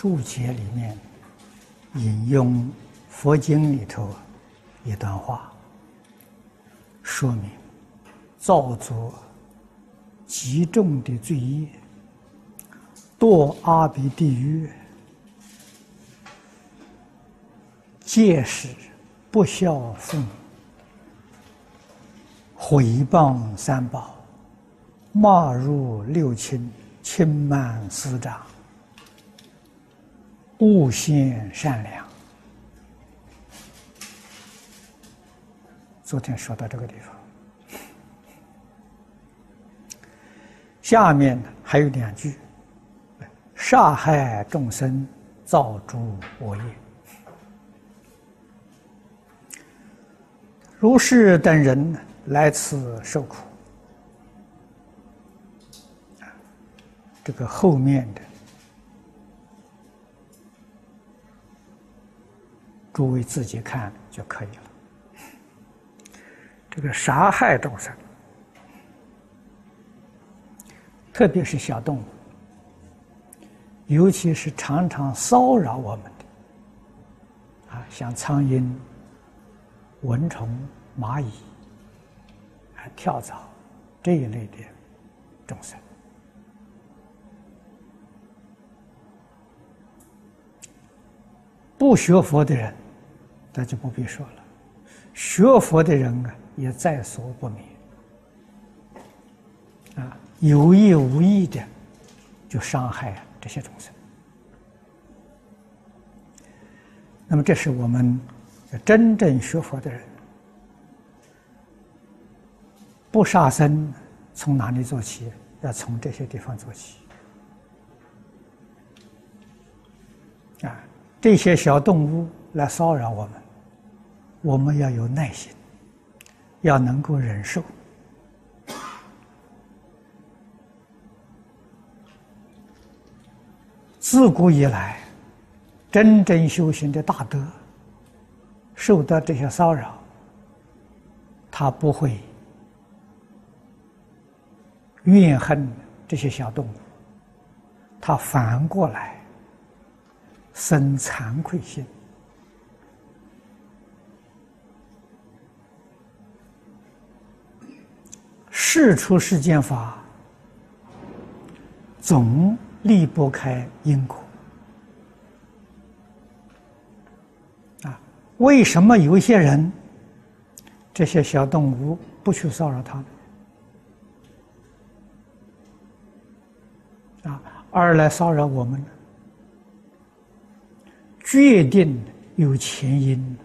注解里面引用佛经里头一段话，说明造作极重的罪业，堕阿鼻地狱，戒使不孝父母，毁谤三宝，骂入六亲，轻慢师长。悟性善良。昨天说到这个地方，下面还有两句：杀害众生，造诸恶业。如是等人来此受苦，这个后面的。诸位自己看就可以了。这个杀害众生，特别是小动物，尤其是常常骚扰我们的，啊，像苍蝇、蚊虫、蚂蚁、啊跳蚤这一类的众生。不学佛的人，那就不必说了；学佛的人啊，也在所不免。啊，有意无意的就伤害这些众生。那么，这是我们真正学佛的人，不杀生，从哪里做起？要从这些地方做起。啊。这些小动物来骚扰我们，我们要有耐心，要能够忍受。自古以来，真正修行的大德，受到这些骚扰，他不会怨恨这些小动物，他反过来。生惭愧心，事出世间法，总离不开因果。啊，为什么有一些人，这些小动物不去骚扰他们？啊，而来骚扰我们呢？决定有前因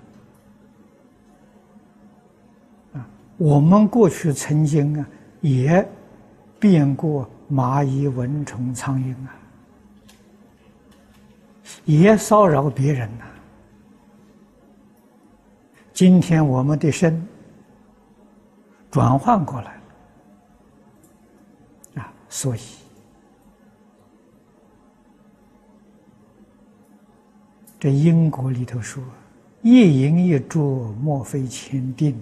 啊！我们过去曾经啊，也变过蚂蚁、蚊虫、苍蝇啊，也骚扰别人呐。今天我们的身转换过来了啊，所以。这因果里头说：“一因一着，莫非前定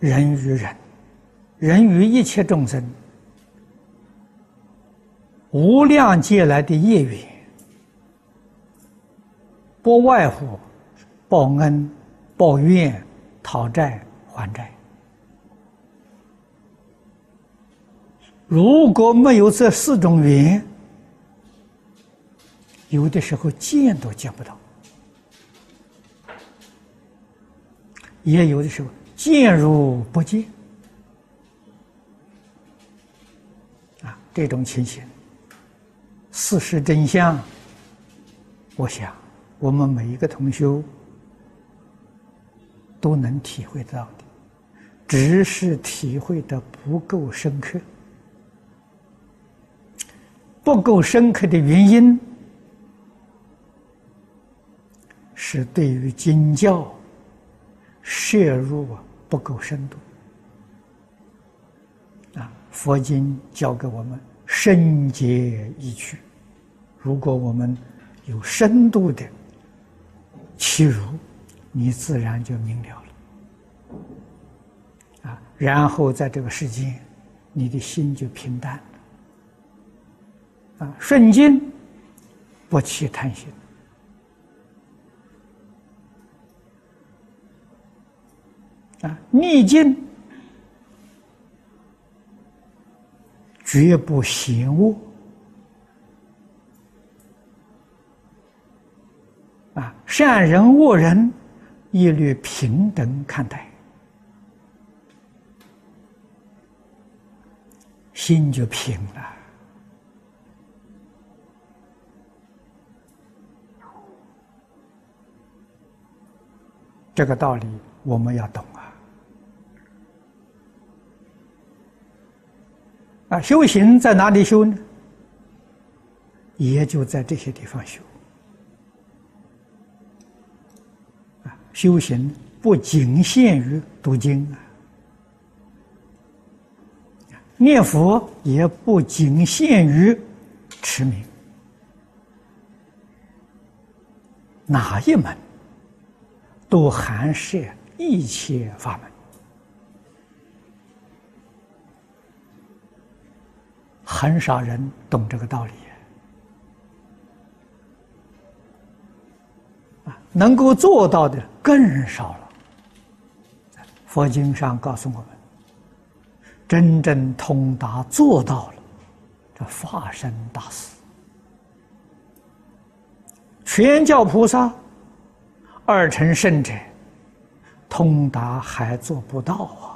人与人，人与一切众生，无量劫来的业缘，不外乎报恩、报怨、讨债、还债。如果没有这四种缘，有的时候见都见不到，也有的时候见如不见。啊，这种情形，事实真相，我想我们每一个同修都能体会到的，只是体会的不够深刻。不够深刻的原因，是对于经教摄入啊不够深度。啊，佛经教给我们深解义趣，如果我们有深度的切入，你自然就明了了。啊，然后在这个世间，你的心就平淡了，啊，顺境不起贪心，啊，逆境绝不嫌恶，啊，善人恶人一律平等看待。心就平了，这个道理我们要懂啊！啊，修行在哪里修呢？也就在这些地方修。啊，修行不仅限于读经啊。念佛也不仅限于持名，哪一门都含摄一切法门，很少人懂这个道理啊，能够做到的更少了。佛经上告诉我们。真正通达做到了，这化身大事，全教菩萨二乘圣者通达还做不到啊！